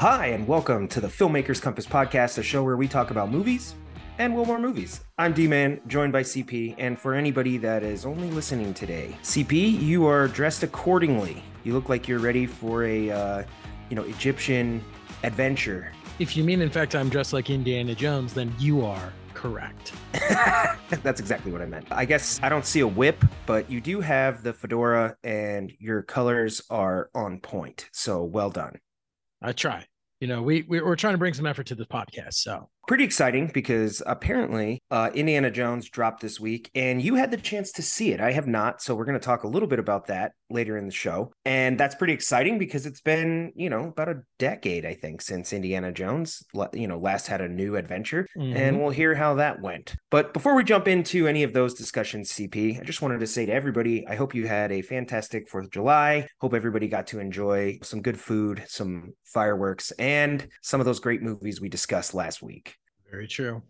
Hi, and welcome to the Filmmakers Compass podcast, a show where we talk about movies and well more movies. I'm D Man, joined by CP, and for anybody that is only listening today, CP, you are dressed accordingly. You look like you're ready for a, uh, you know, Egyptian adventure. If you mean, in fact, I'm dressed like Indiana Jones, then you are correct. That's exactly what I meant. I guess I don't see a whip, but you do have the fedora, and your colors are on point. So well done. I try. You know, we we're trying to bring some effort to this podcast. So pretty exciting because apparently uh, Indiana Jones dropped this week, and you had the chance to see it. I have not, so we're going to talk a little bit about that later in the show, and that's pretty exciting because it's been you know about a decade, I think, since Indiana Jones you know last had a new adventure, mm-hmm. and we'll hear how that went. But before we jump into any of those discussions, CP, I just wanted to say to everybody, I hope you had a fantastic Fourth of July. Hope everybody got to enjoy some good food, some fireworks, and some of those great movies we discussed last week. Very true.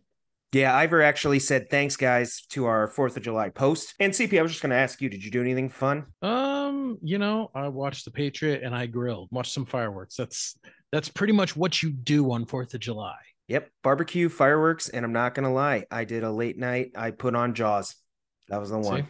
Yeah, Ivor actually said thanks, guys, to our Fourth of July post. And CP, I was just going to ask you, did you do anything fun? Um, you know, I watched The Patriot and I grilled, watched some fireworks. That's that's pretty much what you do on Fourth of July. Yep, barbecue, fireworks, and I'm not going to lie, I did a late night. I put on Jaws. That was the one.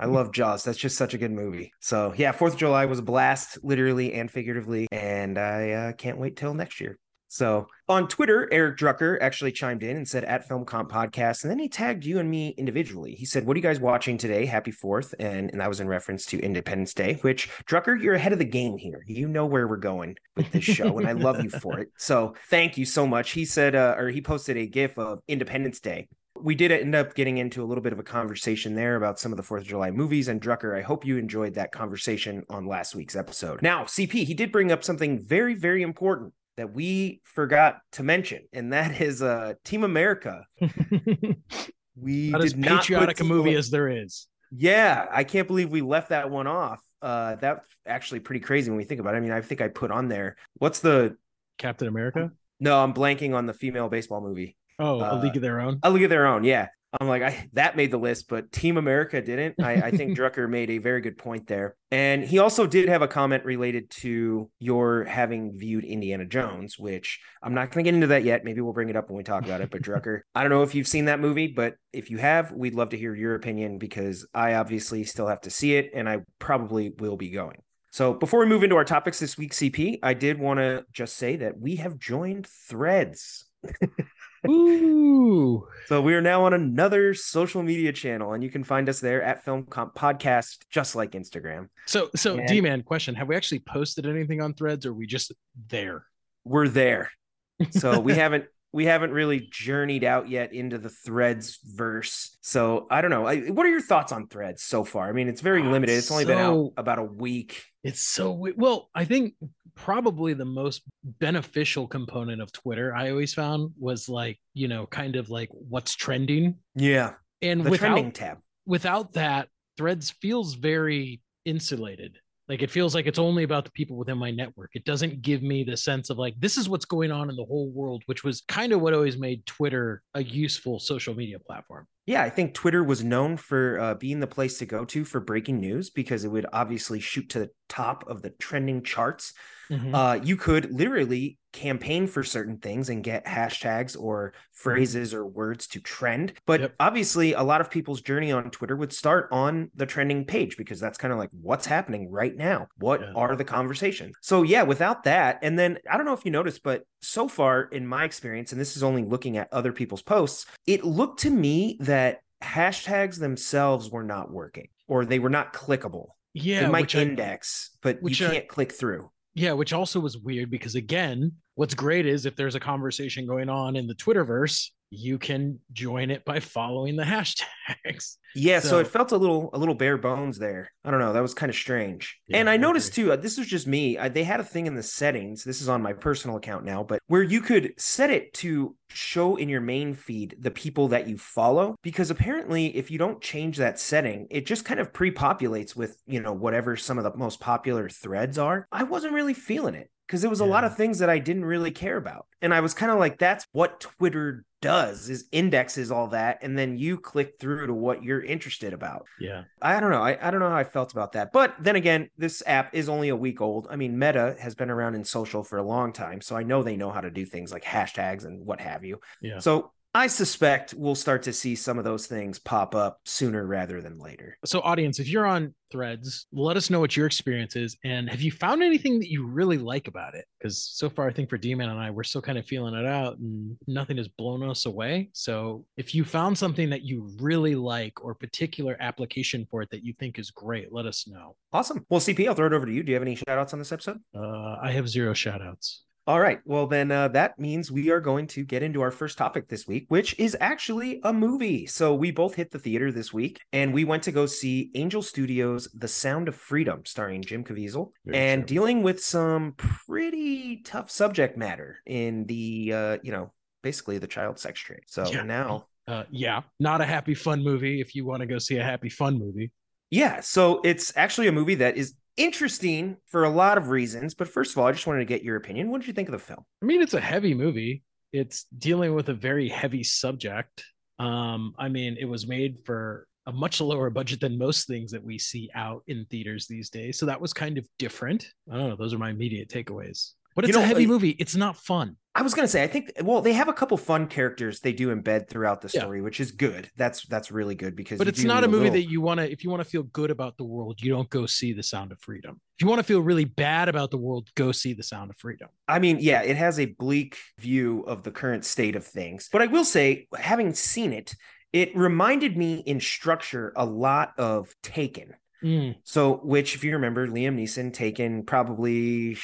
I love Jaws. That's just such a good movie. So yeah, Fourth of July was a blast, literally and figuratively, and I uh, can't wait till next year. So on Twitter, Eric Drucker actually chimed in and said at Film Comp Podcast, and then he tagged you and me individually. He said, What are you guys watching today? Happy Fourth. And, and that was in reference to Independence Day, which Drucker, you're ahead of the game here. You know where we're going with this show, and I love you for it. So thank you so much. He said, uh, or he posted a GIF of Independence Day we did end up getting into a little bit of a conversation there about some of the Fourth of July movies. And Drucker, I hope you enjoyed that conversation on last week's episode. Now, CP, he did bring up something very, very important that we forgot to mention, and that is uh, Team America. we Not did as not patriotic a movie as there is. Yeah, I can't believe we left that one off. Uh, that's actually pretty crazy when we think about it. I mean, I think I put on there. What's the Captain America? No, I'm blanking on the female baseball movie. Oh, uh, a League of Their Own. A League of Their Own. Yeah, I'm like, I that made the list, but Team America didn't. I, I think Drucker made a very good point there. And he also did have a comment related to your having viewed Indiana Jones, which I'm not going to get into that yet. Maybe we'll bring it up when we talk about it. But Drucker, I don't know if you've seen that movie, but if you have, we'd love to hear your opinion because I obviously still have to see it and I probably will be going. So before we move into our topics this week, CP, I did want to just say that we have joined Threads. Ooh. So we are now on another social media channel, and you can find us there at Film Comp Podcast, just like Instagram. So, so and D man, question: Have we actually posted anything on Threads, or are we just there? We're there. So we haven't we haven't really journeyed out yet into the threads verse. So i don't know. What are your thoughts on threads so far? I mean it's very oh, limited. It's only so, been out about a week. It's so well i think probably the most beneficial component of twitter i always found was like you know kind of like what's trending. Yeah. And the without tab. without that threads feels very insulated like it feels like it's only about the people within my network. It doesn't give me the sense of like this is what's going on in the whole world, which was kind of what always made Twitter a useful social media platform. Yeah, I think Twitter was known for uh, being the place to go to for breaking news because it would obviously shoot to the top of the trending charts. Mm-hmm. Uh, you could literally campaign for certain things and get hashtags or phrases or words to trend. But yep. obviously, a lot of people's journey on Twitter would start on the trending page because that's kind of like what's happening right now. What yeah. are the conversations? So, yeah, without that, and then I don't know if you noticed, but so far in my experience, and this is only looking at other people's posts, it looked to me that hashtags themselves were not working or they were not clickable. Yeah, they might index, I, but you can't I, click through. Yeah, which also was weird because again, what's great is if there's a conversation going on in the Twitterverse, you can join it by following the hashtags. Yeah, so, so, it felt a little a little bare bones there. I don't know, that was kind of strange. Yeah, and I, I noticed agree. too, uh, this was just me. I, they had a thing in the settings. This is on my personal account now, but where you could set it to show in your main feed the people that you follow because apparently if you don't change that setting, it just kind of pre-populates with, you know, whatever some of the most popular threads are. I wasn't really feeling it because it was a lot of things that I didn't really care about. And I was kind of like, that's what Twitter does is indexes all that and then you click through to what you're interested about. Yeah. I don't know. I, I don't know how i felt about that. But then again this app is only a week old. I mean meta has been around in social for a long time so i know they know how to do things like hashtags and what have you. Yeah. So I suspect we'll start to see some of those things pop up sooner rather than later. So, audience, if you're on threads, let us know what your experience is. And have you found anything that you really like about it? Because so far, I think for D Man and I, we're still kind of feeling it out and nothing has blown us away. So, if you found something that you really like or particular application for it that you think is great, let us know. Awesome. Well, CP, I'll throw it over to you. Do you have any shout outs on this episode? Uh, I have zero shout outs. All right. Well, then uh, that means we are going to get into our first topic this week, which is actually a movie. So we both hit the theater this week and we went to go see Angel Studios' The Sound of Freedom, starring Jim Caviezel, Very and true. dealing with some pretty tough subject matter in the, uh, you know, basically the child sex trade. So yeah. now. Uh, yeah, not a happy fun movie if you want to go see a happy fun movie. Yeah, so it's actually a movie that is interesting for a lot of reasons. But first of all, I just wanted to get your opinion. What did you think of the film? I mean, it's a heavy movie. It's dealing with a very heavy subject. Um, I mean, it was made for a much lower budget than most things that we see out in theaters these days. So that was kind of different. I don't know. Those are my immediate takeaways. But it's you know, a heavy movie. It's not fun. I was gonna say, I think well, they have a couple fun characters they do embed throughout the story, yeah. which is good. That's that's really good because. But it's not a movie little... that you want to. If you want to feel good about the world, you don't go see The Sound of Freedom. If you want to feel really bad about the world, go see The Sound of Freedom. I mean, yeah, it has a bleak view of the current state of things, but I will say, having seen it, it reminded me in structure a lot of Taken. Mm. So, which, if you remember, Liam Neeson Taken probably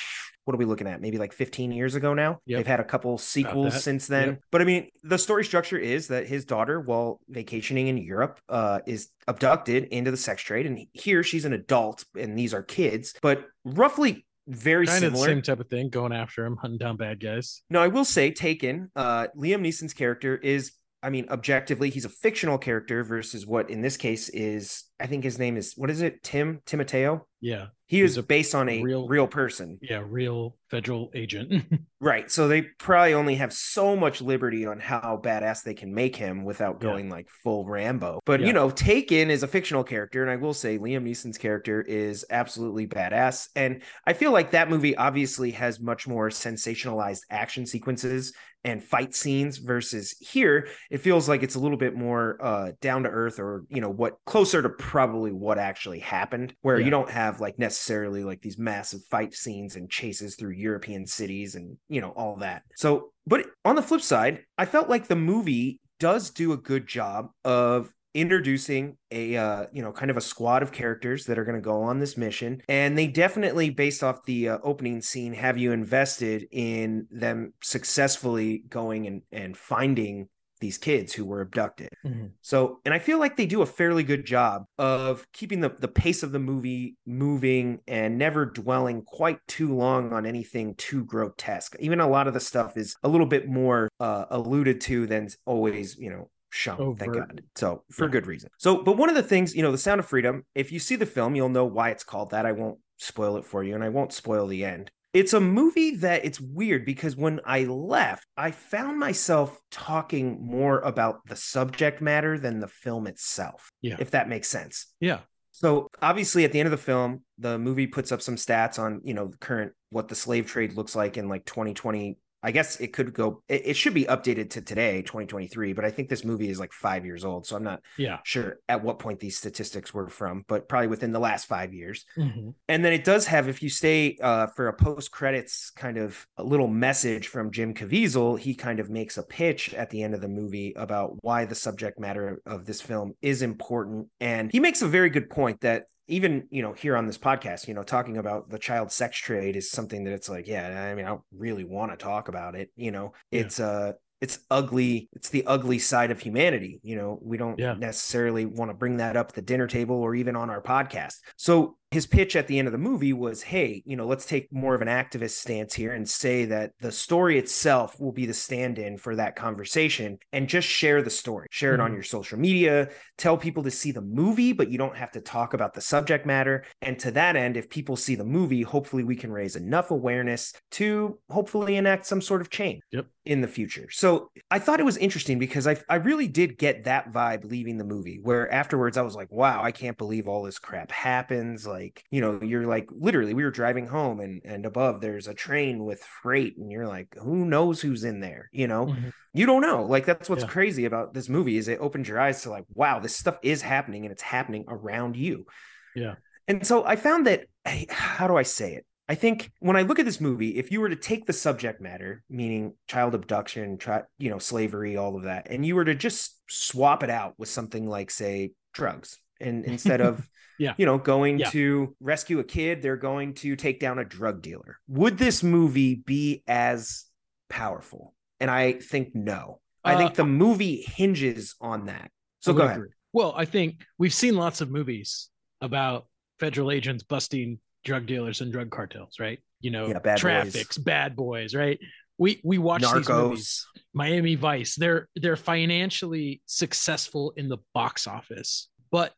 what are we looking at? Maybe like 15 years ago now. Yep. They've had a couple sequels since then. Yep. But I mean, the story structure is that his daughter, while vacationing in Europe, uh, is abducted into the sex trade. And here she's an adult and these are kids, but roughly very kind similar. of the same type of thing, going after him, hunting down bad guys. No, I will say, Taken, uh, Liam Neeson's character is I mean, objectively, he's a fictional character versus what in this case is, I think his name is, what is it? Tim Timoteo? Yeah. He is based on a real, real person. Yeah, real federal agent. right. So they probably only have so much liberty on how badass they can make him without going yeah. like full Rambo. But yeah. you know, Taken is a fictional character, and I will say Liam Neeson's character is absolutely badass. And I feel like that movie obviously has much more sensationalized action sequences and fight scenes versus here it feels like it's a little bit more uh down to earth or you know what closer to probably what actually happened where yeah. you don't have like necessarily like these massive fight scenes and chases through European cities and you know all that. So, but on the flip side, I felt like the movie does do a good job of introducing a uh, you know kind of a squad of characters that are going to go on this mission and they definitely based off the uh, opening scene have you invested in them successfully going and and finding these kids who were abducted. Mm-hmm. So, and I feel like they do a fairly good job of keeping the, the pace of the movie moving and never dwelling quite too long on anything too grotesque. Even a lot of the stuff is a little bit more uh, alluded to than always, you know, shown. Overt. Thank God. So for yeah. good reason. So, but one of the things, you know, The Sound of Freedom, if you see the film, you'll know why it's called that. I won't spoil it for you and I won't spoil the end. It's a movie that it's weird because when I left, I found myself talking more about the subject matter than the film itself. Yeah. If that makes sense. Yeah. So obviously at the end of the film, the movie puts up some stats on, you know, the current what the slave trade looks like in like 2020 I guess it could go. It, it, should be updated to today, 2023. But I think this movie is like five years old, so I'm not yeah sure at what point these statistics were from, but probably within the last five years. Mm-hmm. And then it does have, if you stay uh, for a post credits kind of a little message from Jim Caviezel, he kind of makes a pitch at the end of the movie about why the subject matter of this film is important, and he makes a very good point that even you know here on this podcast you know talking about the child sex trade is something that it's like yeah i mean i don't really want to talk about it you know yeah. it's uh it's ugly it's the ugly side of humanity you know we don't yeah. necessarily want to bring that up at the dinner table or even on our podcast so his pitch at the end of the movie was hey you know let's take more of an activist stance here and say that the story itself will be the stand-in for that conversation and just share the story share it mm-hmm. on your social media tell people to see the movie but you don't have to talk about the subject matter and to that end if people see the movie hopefully we can raise enough awareness to hopefully enact some sort of change yep. in the future so i thought it was interesting because I, I really did get that vibe leaving the movie where afterwards i was like wow i can't believe all this crap happens like like you know you're like literally we were driving home and and above there's a train with freight and you're like who knows who's in there? You know? Mm-hmm. you don't know. Like that's what's yeah. crazy about this movie is it opens your eyes to like wow this stuff is happening and it's happening around you. Yeah. And so i found that how do i say it? I think when I look at this movie, if you were to take the subject matter, meaning child abduction, try, you know, slavery, all of that, and you were to just swap it out with something like, say, drugs, and instead of yeah. you know, going yeah. to rescue a kid, they're going to take down a drug dealer. Would this movie be as powerful? And I think no. I uh, think the movie hinges on that. So go ahead. Agree. Well, I think we've seen lots of movies about federal agents busting drug dealers and drug cartels, right? You know, yeah, bad traffics, boys. bad boys, right? We we watch Narcos. these movies. Miami Vice. They're they're financially successful in the box office, but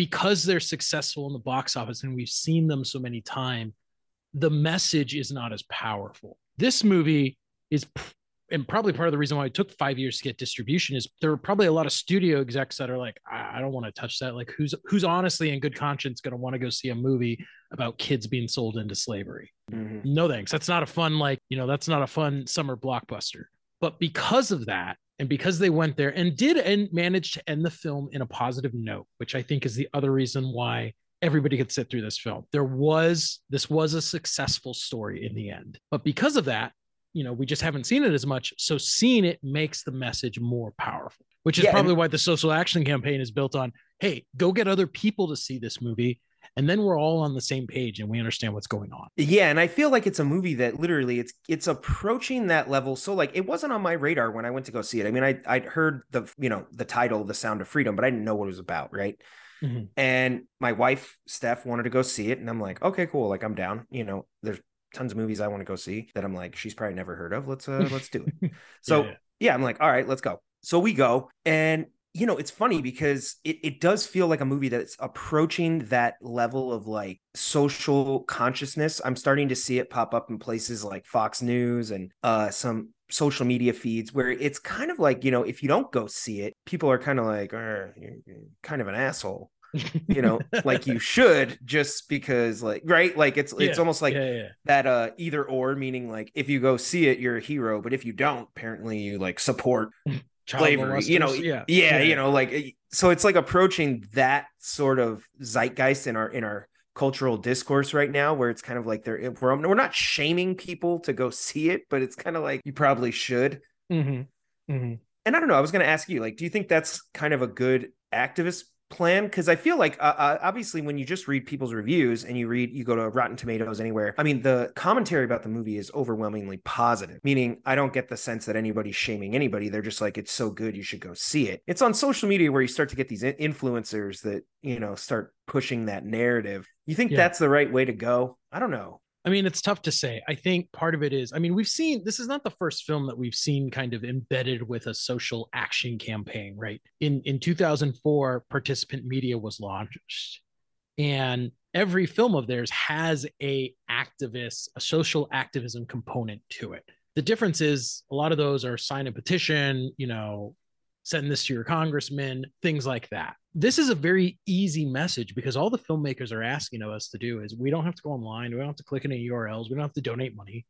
because they're successful in the box office and we've seen them so many times, the message is not as powerful. This movie is, and probably part of the reason why it took five years to get distribution is there are probably a lot of studio execs that are like, I, I don't want to touch that. Like, who's who's honestly in good conscience going to want to go see a movie about kids being sold into slavery? Mm-hmm. No thanks. That's not a fun like you know that's not a fun summer blockbuster. But because of that, and because they went there and did and managed to end the film in a positive note, which I think is the other reason why everybody could sit through this film. There was this was a successful story in the end. But because of that, you know, we just haven't seen it as much. So seeing it makes the message more powerful, which is yeah, probably why the social action campaign is built on, hey, go get other people to see this movie and then we're all on the same page and we understand what's going on. Yeah and i feel like it's a movie that literally it's it's approaching that level. So like it wasn't on my radar when i went to go see it. I mean i i'd heard the you know the title the sound of freedom but i didn't know what it was about right? Mm-hmm. and my wife steph wanted to go see it and i'm like okay cool like i'm down you know there's tons of movies i want to go see that i'm like she's probably never heard of let's uh let's do it. So yeah, yeah. yeah i'm like all right let's go. So we go and you know, it's funny because it, it does feel like a movie that's approaching that level of like social consciousness. I'm starting to see it pop up in places like Fox News and uh, some social media feeds where it's kind of like, you know, if you don't go see it, people are kind of like, you're kind of an asshole. you know like you should just because like right like it's yeah, it's almost like yeah, yeah. that uh either or meaning like if you go see it you're a hero but if you don't apparently you like support slavery you know yeah. yeah. yeah you know like eh, so it's like approaching that sort of zeitgeist in our in our cultural discourse right now where it's kind of like they're we're, we're not shaming people to go see it but it's kind of like you probably should mm-hmm. Mm-hmm. and i don't know i was going to ask you like do you think that's kind of a good activist plan because i feel like uh, uh, obviously when you just read people's reviews and you read you go to rotten tomatoes anywhere i mean the commentary about the movie is overwhelmingly positive meaning i don't get the sense that anybody's shaming anybody. They're just like it's so good you should go see it. It's on social media where you start to get these influencers that you know start pushing that narrative. You think yeah. that's the right way to go? I don't know I mean, it's tough to say. I think part of it is, I mean, we've seen this is not the first film that we've seen kind of embedded with a social action campaign, right? In in 2004, Participant Media was launched, and every film of theirs has a activist, a social activism component to it. The difference is a lot of those are sign a petition, you know, send this to your congressman, things like that. This is a very easy message because all the filmmakers are asking of us to do is we don't have to go online, we don't have to click any URLs, we don't have to donate money.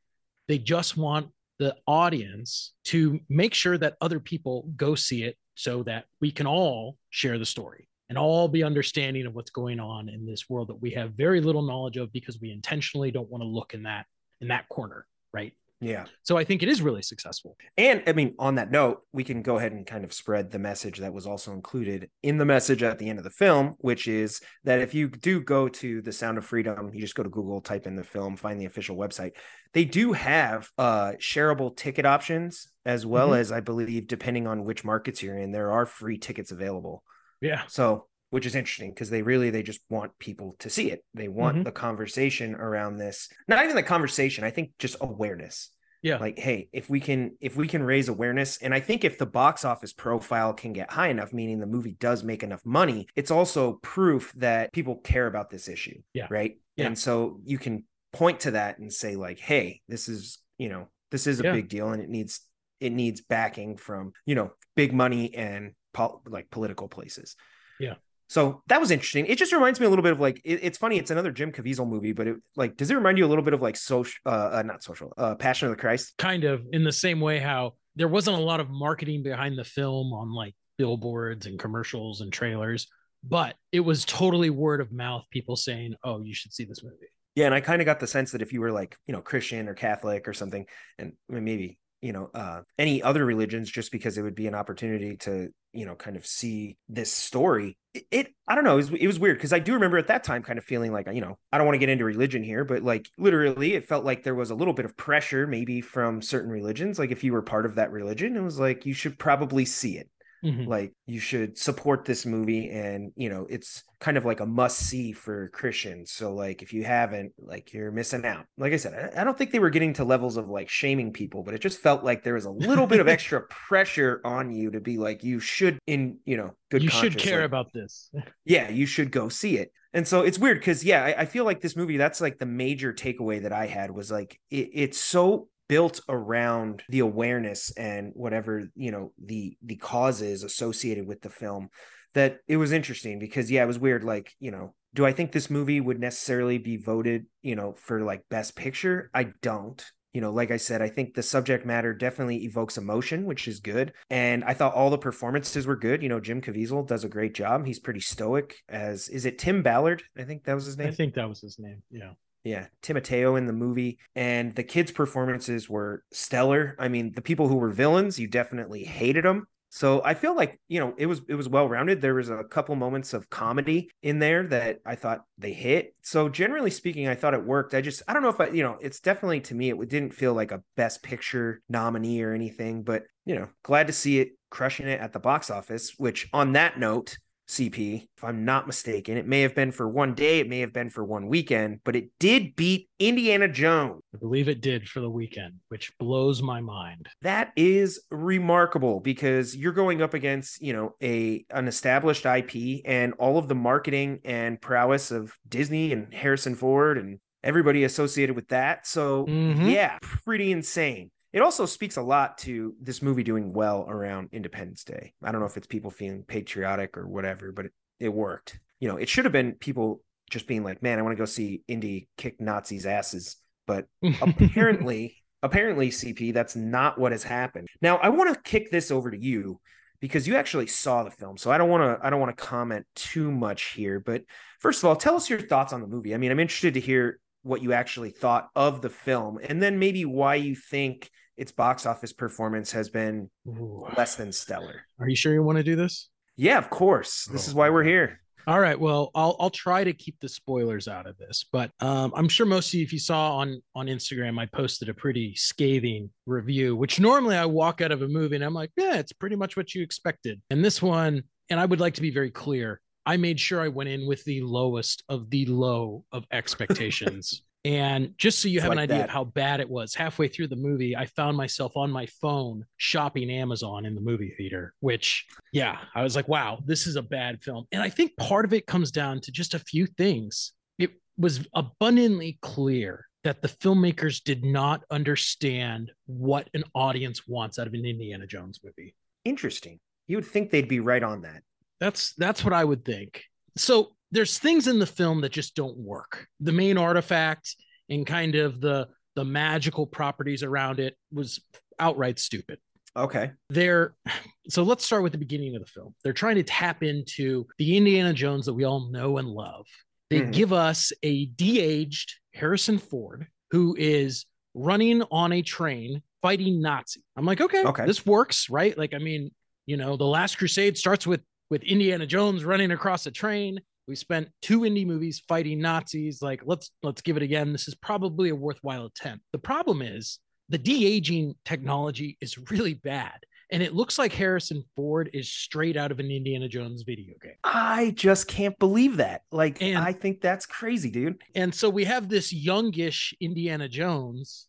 They just want the audience to make sure that other people go see it so that we can all share the story and all be understanding of what's going on in this world that we have very little knowledge of because we intentionally don't want to look in that in that corner right yeah. So I think it is really successful. And I mean, on that note, we can go ahead and kind of spread the message that was also included in the message at the end of the film, which is that if you do go to the Sound of Freedom, you just go to Google, type in the film, find the official website. They do have uh shareable ticket options as well mm-hmm. as I believe, depending on which markets you're in, there are free tickets available. Yeah. So which is interesting because they really they just want people to see it. They want Mhm. the conversation around this. Not even the conversation, I think just awareness. Yeah. Like, hey, if we can if we can raise awareness, and I think if the box office profile can get high enough, meaning the movie does make enough money, it's also proof that people care about this issue. Yeah. Right. Yeah. And so you can point to that and say, like, hey, this is, you know, this is a Yeah. big deal and it needs it needs backing from, you know, big money and pol- like political places. Yeah. So that was interesting. It just reminds me a little bit of like it, it's funny. It's another Jim Caviezel movie, but it like does it remind you a little bit of like social, uh, uh not social, uh, Passion of the Christ? kind of in the same way how there wasn't a lot of marketing behind the film on like billboards and commercials and trailers, but it was totally word of mouth, people saying, "Oh, you should see this movie." Yeah, and I kind of got the sense that if you were like you know Christian or Catholic or something, and maybe you know uh, any other religions, just because it would be an opportunity to you know kind of see this story. It, it I don't know, it was, it was weird because I do remember at that time kind of feeling like you know I don't want to get into religion here, but like literally it felt like there was a little bit of pressure maybe from certain religions. Like if you were part of that religion, it was like you should probably see it Mhm. like you should support this movie and you know it's kind of like a must see for christians so like if you haven't like you're missing out like i said I, I don't think they were getting to levels of like shaming people but it just felt like there was a little bit of extra pressure on you to be like you should in you know good you should care like, about this. yeah, you should go see it. And so it's weird because yeah, I, I feel like this movie, that's like the major takeaway that I had was like it, it's so built around the awareness and whatever, you know, the the causes associated with the film that it was interesting because yeah, it was weird. Like, you know, do I think this movie would necessarily be voted, you know, for like best picture? I don't you know, like I said, I think the subject matter definitely evokes emotion, which is good. And I thought all the performances were good. You know, Jim Caviezel does a great job. He's pretty stoic. As is it Tim Ballard? I think that was his name. I think that was his name. Yeah. Yeah, Timoteo in the movie, and the kids' performances were stellar. I mean, the people who were villains, you definitely hated them. So I feel like you know it was it was well rounded. There was a couple moments of comedy in there that I thought they hit. So generally speaking, I thought it worked. I just I don't know if I you know it's definitely to me it didn't feel like a best picture nominee or anything, but you know glad to see it crushing it at the box office. Which on that note, CP, if I'm not mistaken. It may have been for one day, it may have been for one weekend, but it did beat Indiana Jones. I believe it did for the weekend, which blows my mind. That is remarkable because you're going up against, you know, a an established IP and all of the marketing and prowess of Disney and Harrison Ford and everybody associated with that. So, Mhm. yeah, pretty insane. It also speaks a lot to this movie doing well around Independence Day. I don't know if it's people feeling patriotic or whatever, but it, it worked. You know, it should have been people just being like, man, I want to go see Indy kick Nazis' asses. But apparently, apparently, CP, that's not what has happened. Now, I want to kick this over to you because you actually saw the film. So I don't want to I don't want to comment too much here, but first of all, tell us your thoughts on the movie. I mean, I'm interested to hear what you actually thought of the film and then maybe why you think its box office performance has been Ooh. less than stellar. Are you sure you want to do this? Yeah, of course. This is why we're here. All right. Well, I'll I'll try to keep the spoilers out of this, but um, I'm sure most of you, if you saw on on Instagram, I posted a pretty scathing review. Which normally I walk out of a movie and I'm like, yeah, it's pretty much what you expected. And this one, and I would like to be very clear, I made sure I went in with the lowest of the low of expectations. And just so you It's have an idea that. of how bad it was, halfway through the movie, I found myself on my phone shopping Amazon in the movie theater, which, yeah, I was like, wow, this is a bad film. And I think part of it comes down to just a few things. It was abundantly clear that the filmmakers did not understand what an audience wants out of an Indiana Jones movie. Interesting. You would think they'd be right on that. That's that's what I would think. So there's things in the film that just don't work. The main artifact and kind of the the magical properties around it was outright stupid. Okay. They're so let's start with the beginning of the film. They're trying to tap into the Indiana Jones that we all know and love. They Mhm. give us a de-aged Harrison Ford who is running on a train fighting Nazi. I'm like, okay, Okay. this works, right? Like, I mean, you know, the Last Crusade starts with with Indiana Jones running across a train. We spent two indie movies fighting Nazis. Like, let's let's give it again. This is probably a worthwhile attempt. The problem is the de-aging technology is really bad. and it looks like Harrison Ford is straight out of an Indiana Jones video game. I just can't believe that. Like, and, I think that's crazy, dude. And so we have this youngish Indiana Jones,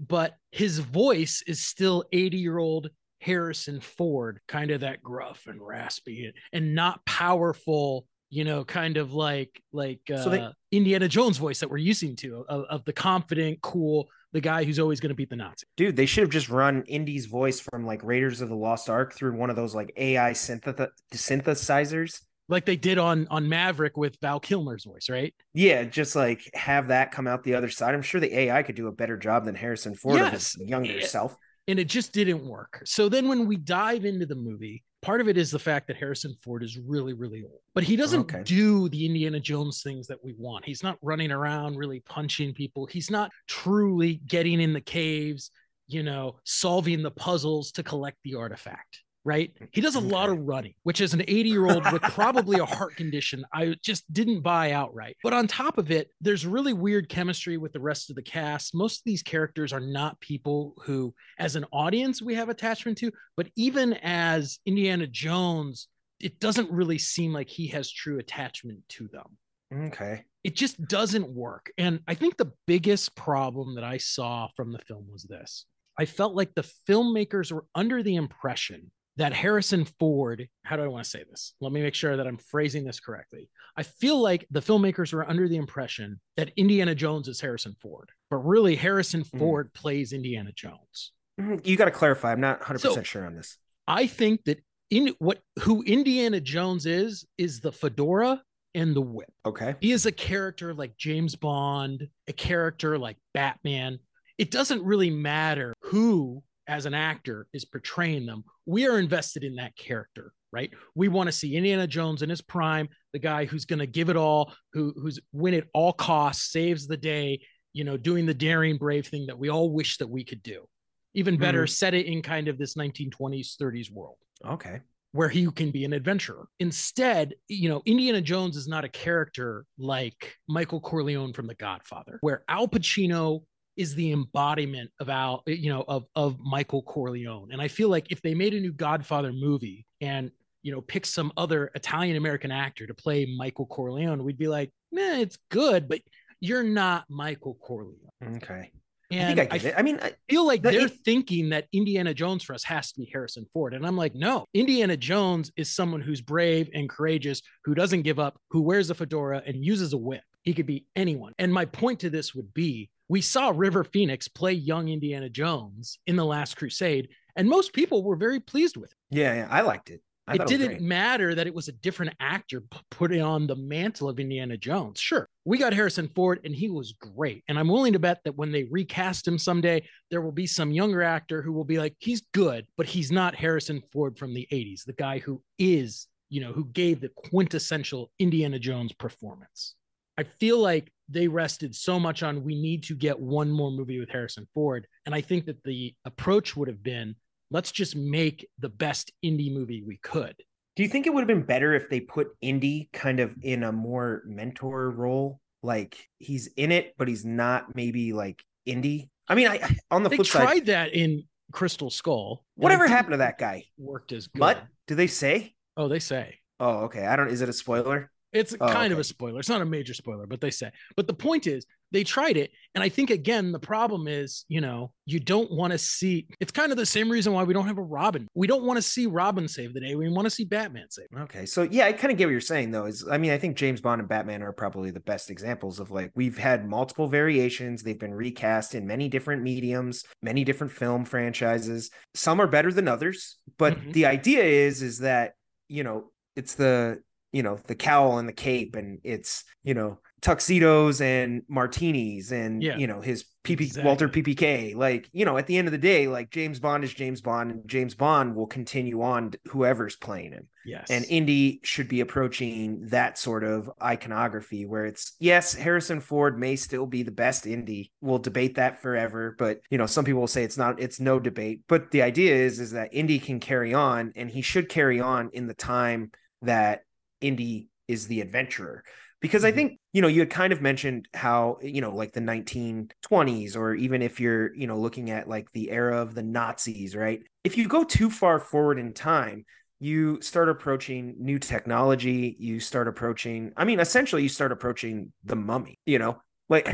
but his voice is still 80 year old Harrison Ford, kind of that gruff and raspy and not powerful you know, kind of like like uh, so they, uh, Indiana Jones voice that we're using to of, of the confident, cool, the guy who's always going to beat the Nazi. Dude, they should have just run Indy's voice from like Raiders of the Lost Ark through one of those like AI synth- synthesizers. Like they did on on Maverick with Val Kilmer's voice, right? Yeah, just like have that come out the other side. I'm sure the AI could do a better job than Harrison Ford yes. of his younger yeah. self. And it just didn't work. So then when we dive into the movie, part of it is the fact that Harrison Ford is really, really old, but he doesn't okay. do the Indiana Jones things that we want. He's not running around really punching people. He's not truly getting in the caves, you know, solving the puzzles to collect the artifact right? He does a lot of running, which is an 80 year old with probably a heart condition, I just didn't buy outright. But on top of it, there's really weird chemistry with the rest of the cast. Most of these characters are not people who, as an audience, we have attachment to, but even as Indiana Jones, it doesn't really seem like he has true attachment to them. Okay. It just doesn't work. And I think the biggest problem that I saw from the film was this. I felt like the filmmakers were under the impression that Harrison Ford, how do I want to say this? Let me make sure that I'm phrasing this correctly. I feel like the filmmakers were under the impression that Indiana Jones is Harrison Ford, but really Harrison mm. Ford plays Indiana Jones. Mm-hmm. You got to clarify. I'm not 100% so, sure on this. I think that in what who Indiana Jones is is the fedora and the whip. Okay. He is a character like James Bond, a character like Batman. It doesn't really matter who as an actor is portraying them, we are invested in that character, right? We want to see Indiana Jones in his prime, the guy who's going to give it all, who who's win at all costs, saves the day, you know, doing the daring brave thing that we all wish that we could do. Even better, mm-hmm. set it in kind of this 1920s, 30s world. Okay. Where he can be an adventurer. Instead, you know, Indiana Jones is not a character like Michael Corleone from The Godfather, where Al Pacino is the embodiment of Al, eh, you know, of of Michael Corleone. And I feel like if they made a new Godfather movie and you know pick some other Italian American actor to play Michael Corleone, we'd be like, man, it's good, but you're not Michael Corleone. Okay. And I, I, I, I mean, I feel like they're it, thinking that Indiana Jones for us has to be Harrison Ford. And I'm like, no, Indiana Jones is someone who's brave and courageous, who doesn't give up, who wears a fedora and uses a whip. He could be anyone. And my point to this would be we saw River Phoenix play young Indiana Jones in The Last Crusade, and most people were very pleased with it. Yeah, yeah I liked it. I it didn't it matter that it was a different actor putting on the mantle of Indiana Jones. Sure, we got Harrison Ford, and he was great. And I'm willing to bet that when they recast him someday, there will be some younger actor who will be like, he's good, but he's not Harrison Ford from the 80s, the guy who is, you know, who gave the quintessential Indiana Jones performance. I feel like they rested so much on we need to get one more movie with Harrison Ford. And I think that the approach would have been let's just make the best indie movie we could. Do you think it would have been better if they put Indy kind of in a more mentor role? Like he's in it, but he's not maybe like Indy. I mean, I on the they flip side, tried that in Crystal Skull. Whatever happened to that guy? Worked as good. What do they say? Oh, they say. Oh, okay. I don't. Is it a spoiler? It's oh, kind okay. of a spoiler. It's not a major spoiler, but they say. But the point is, they tried it. And I think, again, the problem is, you know, you don't want to see it's kind of the same reason why we don't have a Robin. We don't want to see Robin save the day. We want to see Batman save. Okay. So, yeah, I kind of get what you're saying, though. Is I mean, I think James Bond and Batman are probably the best examples of like we've had multiple variations. They've been recast in many different mediums, many different film franchises. Some are better than others. But mm-hmm. the idea is, is that, you know, it's the you know the cowl and the cape and it's you know tuxedos and martinis and yeah, you know his PP exactly. Walther PPK like you know at the end of the day like James Bond is James Bond and James Bond will continue on whoever's playing him. Yes. And Indy should be approaching that sort of iconography where it's yes Harrison Ford may still be the best Indy. We'll debate that forever but you know some people will say it's not it's no debate but the idea is is that Indy can carry on and he should carry on in the time that Indy is the adventurer. because I mm-hmm. think, you know, you had kind of mentioned how, you know, like the 1920s, or even if you're, you know, looking at like the era of the Nazis, right? If you go too far forward in time, you start approaching new technology. You start approaching, I mean, essentially, you start approaching the mummy, you know, like,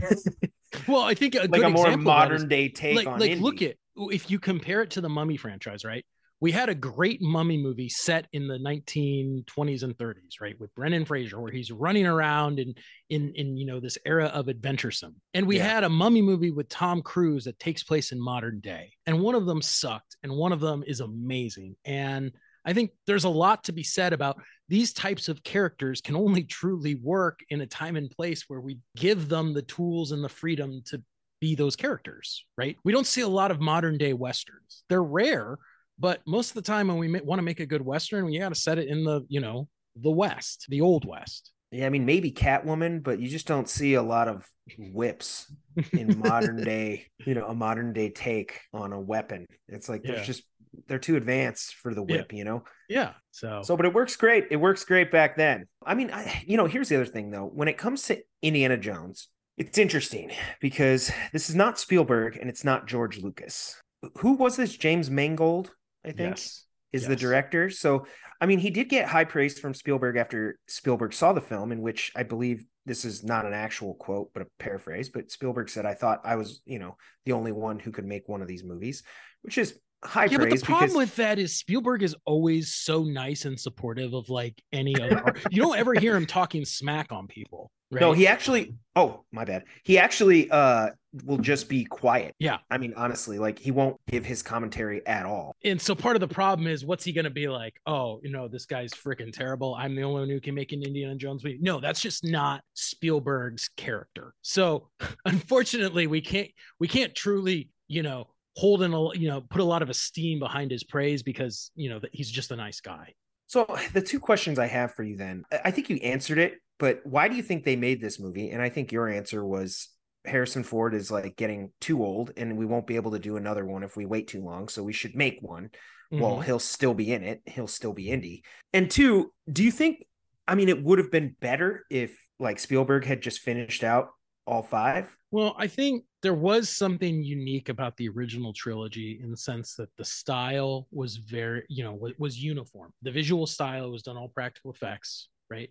well, I think a like a more modern is, day take like, on like look at if you compare it to the mummy franchise, right? We had a great mummy movie set in the 1920s and 30s right with brendan fraser where he's running around in in in you know this era of adventuresome. And we yeah. had a mummy movie with tom cruise that takes place in modern day. And one of them sucked and one of them is amazing. And i think there's a lot to be said about these types of characters can only truly work in a time and place where we give them the tools and the freedom to be those characters right? We don't see a lot of modern day westerns. They're rare but most of the time, when we want to make a good Western, we got to set it in the, you know, the West, the old West. Yeah, I mean, maybe Catwoman, but you just don't see a lot of whips in modern day, you know, a modern day take on a weapon. It's like there's yeah. just they're too advanced for the whip, yeah. you know? Yeah. So so but it works great. It works great back then. I mean, I you know, here's the other thing though. When it comes to Indiana Jones, it's interesting because this is not Spielberg and it's not George Lucas. Who was this James Mangold? I think, yes. is yes. the director. So, I mean, he did get high praise from Spielberg after Spielberg saw the film, in which I believe this is not an actual quote, but a paraphrase. But Spielberg said, I thought I was, you know, the only one who could make one of these movies, which is high yeah. But the problem with that is Spielberg is always so nice and supportive of like any other. You don't ever hear him talking smack on people. Right? No, he actually. Oh, my bad. He actually uh will just be quiet. Yeah. I mean, honestly, like he won't give his commentary at all. And so part of the problem is, what's he going to be like? Oh, you know, this guy's freaking terrible. I'm the only one who can make an Indiana Jones movie. No, that's just not Spielberg's character. So unfortunately, we can't we can't truly, you know, hold in a you know put a lot of esteem behind his praise because you know that he's just a nice guy. So the two questions I have for you then, I think you answered it, but why do you think they made this movie? And I think your answer was Harrison Ford is like getting too old and we won't be able to do another one if we wait too long. So we should make one. Mm-hmm. Well, he'll still be in it. He'll still be indie. And two, do you think I mean it would have been better if like Spielberg had just finished out all five? Well, I think there was something unique about the original trilogy in the sense that the style was very, you know, was, was uniform. The visual style was done all practical effects, right?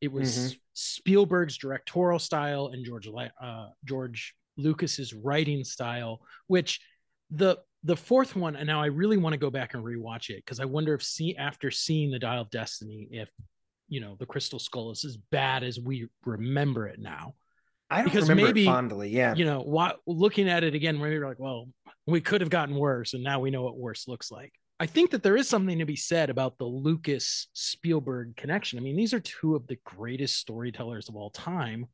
It was mm-hmm. Spielberg's directorial style and George uh, George Lucas's writing style, which the the fourth one, and now I really want to go back and rewatch it because I wonder if see after seeing the Dial of Destiny, if you know the Crystal Skull is as bad as we remember it now. I don't because remember maybe, fondly. Yeah, you know, what looking at it again, maybe you're like, well, we could have gotten worse, and now we know what worse looks like. I think that there is something to be said about the Lucas Spielberg connection. I mean, these are two of the greatest storytellers of all time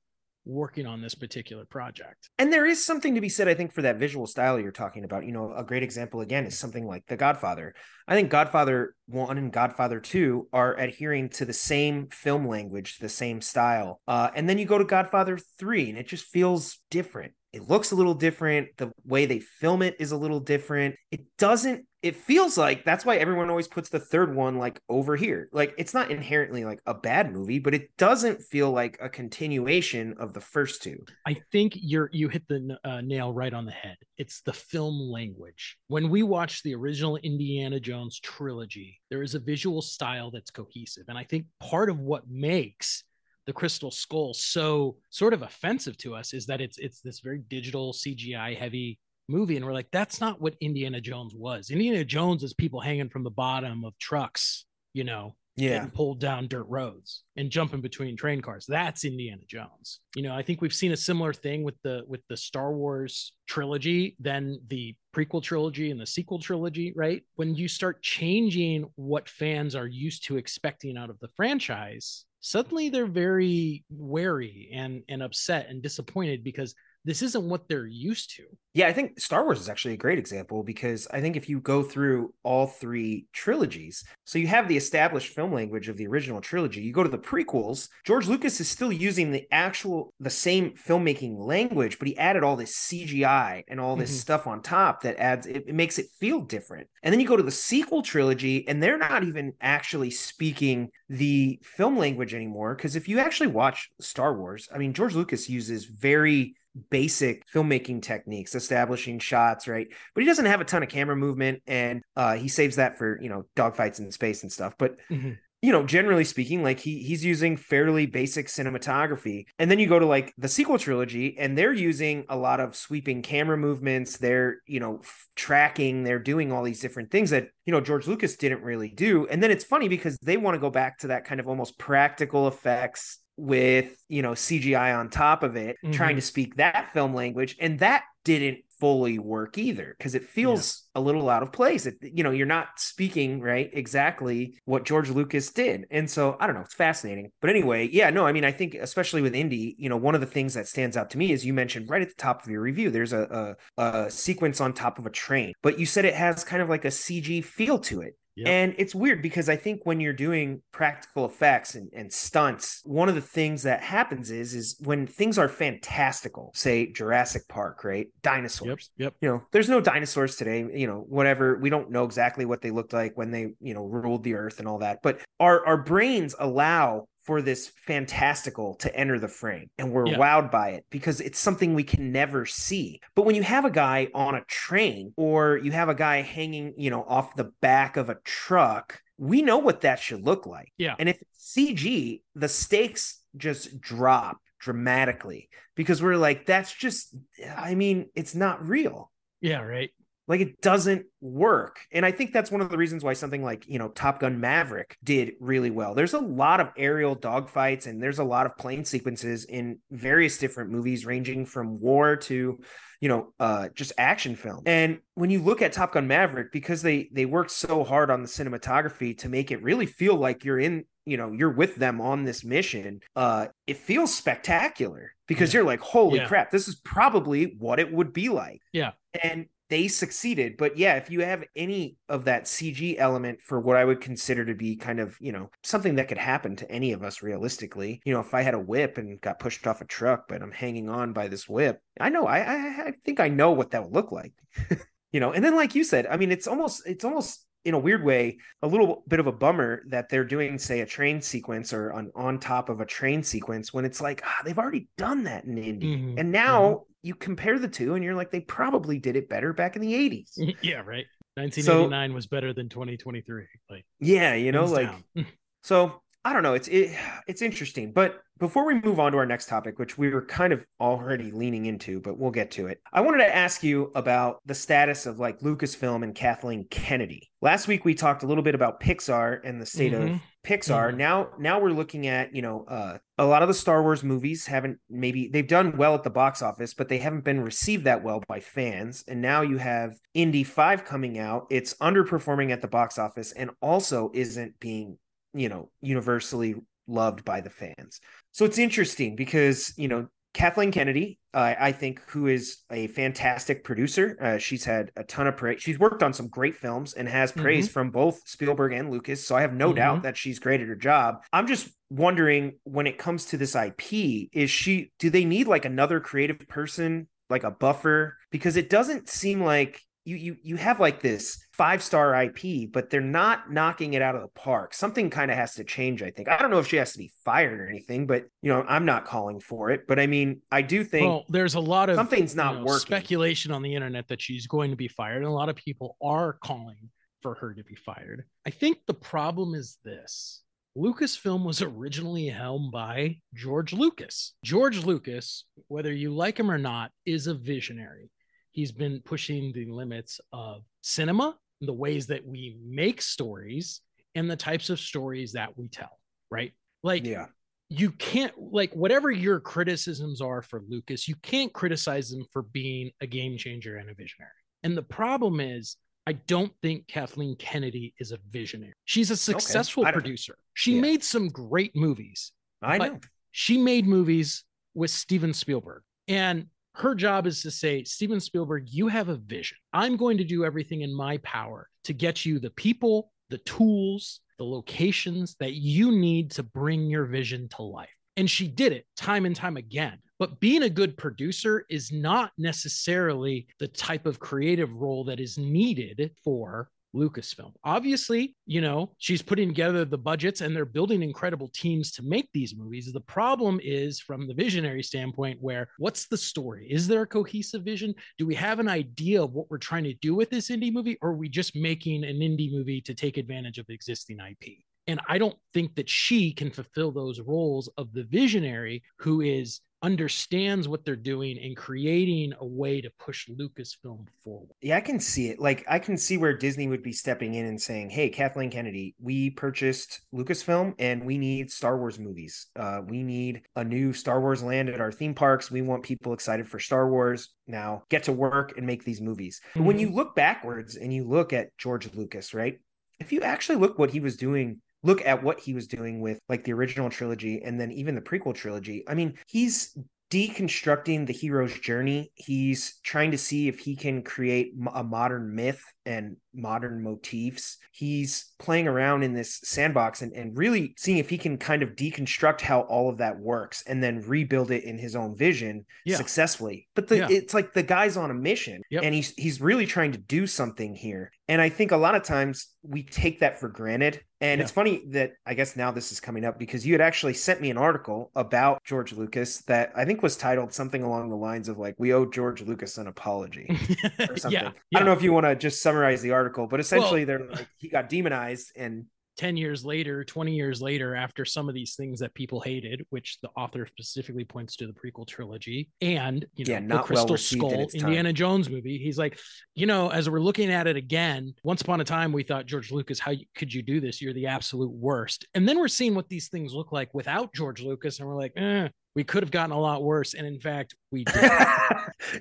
working on this particular project. And there is something to be said, I think, for that visual style you're talking about. You know, a great example again is something like The Godfather. I think Godfather 1 and Godfather 2 are adhering to the same film language, the same style. Uh, and then you go to Godfather 3 and it just feels different. It looks a little different. The way they film it is a little different. It doesn't it feels like that's why everyone always puts the third one like over here. Like it's not inherently like a bad movie, but it doesn't feel like a continuation of the first two. I think you're you hit the uh, nail right on the head. It's the film language. When we watch the original Indiana Jones trilogy, there is a visual style that's cohesive, and I think part of what makes the crystal skull so sort of offensive to us is that it's it's this very digital CGI heavy movie and we're like that's not what indiana jones was. Indiana jones is people hanging from the bottom of trucks you know yeah. getting pulled down dirt roads and jumping between train cars. That's indiana jones. You know i think we've seen a similar thing with the with the star wars trilogy then the prequel trilogy and the sequel trilogy right? When you start changing what fans are used to expecting out of the franchise suddenly they're very wary and and upset and disappointed because this isn't what they're used to. Yeah, I think Star Wars is actually a great example because I think if you go through all three trilogies, so you have the established film language of the original trilogy, you go to the prequels, George Lucas is still using the actual the same filmmaking language, but he added all this CGI and all this mm-hmm. stuff on top that adds it, it makes it feel different. And then you go to the sequel trilogy and they're not even actually speaking the film language anymore because if you actually watch Star Wars, I mean George Lucas uses very basic filmmaking techniques, establishing shots, right? But he doesn't have a ton of camera movement, and uh, he saves that for you know dogfights in space and stuff. But mm-hmm. you know, generally speaking, like he he's using fairly basic cinematography. And then you go to like the sequel trilogy, and they're using a lot of sweeping camera movements. They're you know f- tracking. They're doing all these different things that you know George Lucas didn't really do. And then it's funny because they want to go back to that kind of almost practical effects with you know CGI on top of it, mm-hmm. trying to speak that film language, and that didn't fully work either because it feels yeah. a little out of place. It, you know, you're not speaking right exactly what George Lucas did, and so I don't know. It's fascinating, but anyway, yeah, no, I mean, I think especially with indie, you know, one of the things that stands out to me is you mentioned right at the top of your review. There's a, a, a sequence on top of a train, but you said it has kind of like a CG feel to it. Yep. And it's weird because I think when you're doing practical effects and, and stunts, one of the things that happens is is when things are fantastical, say Jurassic Park, right? Dinosaurs. Yep. yep. You know, there's no dinosaurs today, you know, whatever. We don't know exactly what they looked like when they, you know, ruled the earth and all that. But our our brains allow for this fantastical to enter the frame and we're yeah. wowed by it because it's something we can never see. But when you have a guy on a train or you have a guy hanging, you know, off the back of a truck, we know what that should look like. Yeah. And if CG, the stakes just drop dramatically because we're like, that's just, I mean, it's not real. Yeah, right. Like it doesn't work. And I think that's one of the reasons why something like, you know, Top Gun Maverick did really well. There's a lot of aerial dogfights and there's a lot of plane sequences in various different movies, ranging from war to, you know, uh, just action film. And when you look at Top Gun Maverick, because they they worked so hard on the cinematography to make it really feel like you're in you know you're with them on this mission uh it feels spectacular because yeah. you're like holy yeah. crap this is probably what it would be like yeah and they succeeded. But yeah, if you have any of that CG element for what I would consider to be kind of, you know, something that could happen to any of us realistically, you know, if I had a whip and got pushed off a truck, but I'm hanging on by this whip, I know, I, I, I think I know what that would look like. you know, and then like you said, I mean, it's almost, it's almost in a weird way, a little bit of a bummer that they're doing, say, a train sequence or on, on top of a train sequence when it's like, ah, they've already done that in Indy. Mm-hmm. And now mm-hmm. You compare the two and you're like, they probably did it better back in the 80s. Yeah, right. 1989 so, was better than 2023. Like, yeah, you know, like, so I don't know. It's it, it's interesting. But before we move on to our next topic, which we were kind of already leaning into, but we'll get to it. I wanted to ask you about the status of like Lucasfilm and Kathleen Kennedy. Last week we talked a little bit about Pixar and the state mm-hmm. of Pixar. Mm-hmm. Now now we're looking at, you know, uh, a lot of the Star Wars movies haven't maybe they've done well at the box office, but they haven't been received that well by fans. And now you have Indy 5 coming out. It's underperforming at the box office and also isn't being you know, universally loved by the fans. So it's interesting because, you know, Kathleen Kennedy, uh, I think, who is a fantastic producer. Uh, she's had a ton of praise. She's worked on some great films and has praise mm-hmm. from both Spielberg and Lucas. So I have no mm-hmm. doubt that she's great at her job. I'm just wondering when it comes to this IP, is she, do they need like another creative person, like a buffer? Because it doesn't seem like you you you have like this five star IP, but they're not knocking it out of the park. Something kind of has to change, I think. I don't know if she has to be fired or anything, but you know, I'm not calling for it. But I mean, I do think well, there's a lot of something's not you know, working. Speculation on the internet that she's going to be fired, and a lot of people are calling for her to be fired. I think the problem is this. Lucasfilm was originally helmed by George Lucas. George Lucas, whether you like him or not, is a visionary he's been pushing the limits of cinema, the ways that we make stories, and the types of stories that we tell, right? Like, yeah. You can't like whatever your criticisms are for Lucas, you can't criticize him for being a game changer and a visionary. And the problem is, I don't think Kathleen Kennedy is a visionary. She's a successful okay. producer. She yeah. made some great movies. I know. She made movies with Steven Spielberg. And Her job is to say, Steven Spielberg, you have a vision. I'm going to do everything in my power to get you the people, the tools, the locations that you need to bring your vision to life. And she did it time and time again. But being a good producer is not necessarily the type of creative role that is needed for Lucasfilm. Obviously, you know, she's putting together the budgets and they're building incredible teams to make these movies. The problem is from the visionary standpoint, where what's the story? Is there a cohesive vision? Do we have an idea of what we're trying to do with this Indy movie? Or are we just making an Indy movie to take advantage of existing IP? And I don't think that she can fulfill those roles of the visionary who is understands what they're doing and creating a way to push Lucasfilm forward. Yeah, I can see it. Like I can see where Disney would be stepping in and saying, "Hey, Kathleen Kennedy, we purchased Lucasfilm and we need Star Wars movies. Uh, we need a new Star Wars land at our theme parks. We want people excited for Star Wars. Now, get to work and make these movies." Mm-hmm. When you look backwards and you look at George Lucas, right? If you actually look what he was doing look at what he was doing with like the original trilogy and then even the prequel trilogy. I mean, he's deconstructing the hero's journey. He's trying to see if he can create a modern myth and modern motifs. He's playing around in this sandbox and, and really seeing if he can kind of deconstruct how all of that works and then rebuild it in his own vision yeah. successfully. But the, yeah. it's like the guy's on a mission yep. and he's he's really trying to do something here. And I think a lot of times we take that for granted. And yeah. it's funny that I guess now this is coming up because you had actually sent me an article about George Lucas that I think was titled something along the lines of like, we owe George Lucas an apology or something. I don't know if you want to just summarize the article, but essentially well, they're like, he got demonized and 10 years later, 20 years later, after some of these things that people hated, which the author specifically points to the prequel trilogy and, you know, yeah, the Crystal well Skull, Indiana Jones movie, he's like, you know, as we're looking at it again, once upon a time, we thought, George Lucas, how could you do this? You're the absolute worst. And then we're seeing what these things look like without George Lucas. And we're like, eh, we could have gotten a lot worse and in fact we did.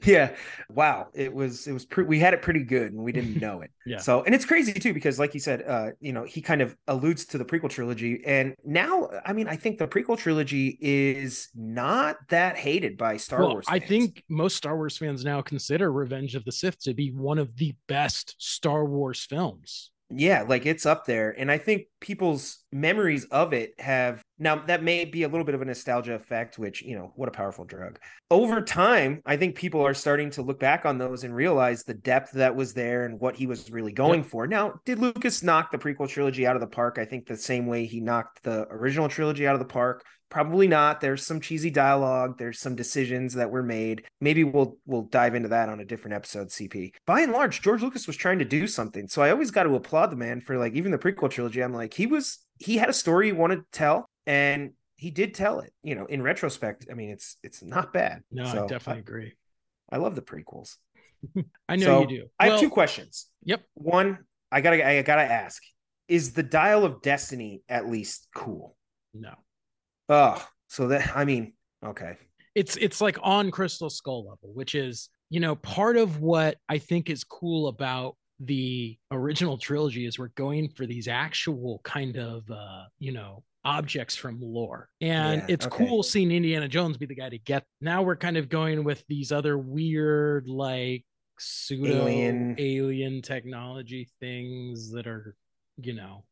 Yeah. Wow. It was it was pre- we had it pretty good and we didn't know it. Yeah. So and it's crazy too because like you said uh you know he kind of alludes to the prequel trilogy and now i mean i think the prequel trilogy is not that hated by star well, wars fans. i think most star wars fans now consider revenge of the sith to be one of the best star wars films. Yeah like it's up there and i think people's memories of it have now that may be a little bit of a nostalgia effect which you know what a powerful drug over time i think people are starting to look back on those and realize the depth that was there and what he was really going yep. for now did lucas knock the prequel trilogy out of the park i think the same way he knocked the original trilogy out of the park Probably not. There's some cheesy dialogue. There's some decisions that were made. Maybe we'll we'll dive into that on a different episode. CP. By and large, George Lucas was trying to do something. So I always got to applaud the man for like even the prequel trilogy. I'm like he was he had a story he wanted to tell, and he did tell it. You know, in retrospect, I mean it's it's not bad. No, so I definitely I, agree. I love the prequels. I know so, you do. I have two questions. Yep. One, I gotta I gotta ask: Is the Dial of Destiny at least cool? No. Oh, so that I mean, okay. It's it's like on Crystal Skull level, which is, you know, part of what I think is cool about the original trilogy is we're going for these actual kind of uh, you know, objects from lore. And yeah, it's okay. cool seeing Indiana Jones be the guy to get. Now we're kind of going with these other weird like pseudo alien, alien technology things that are, you know,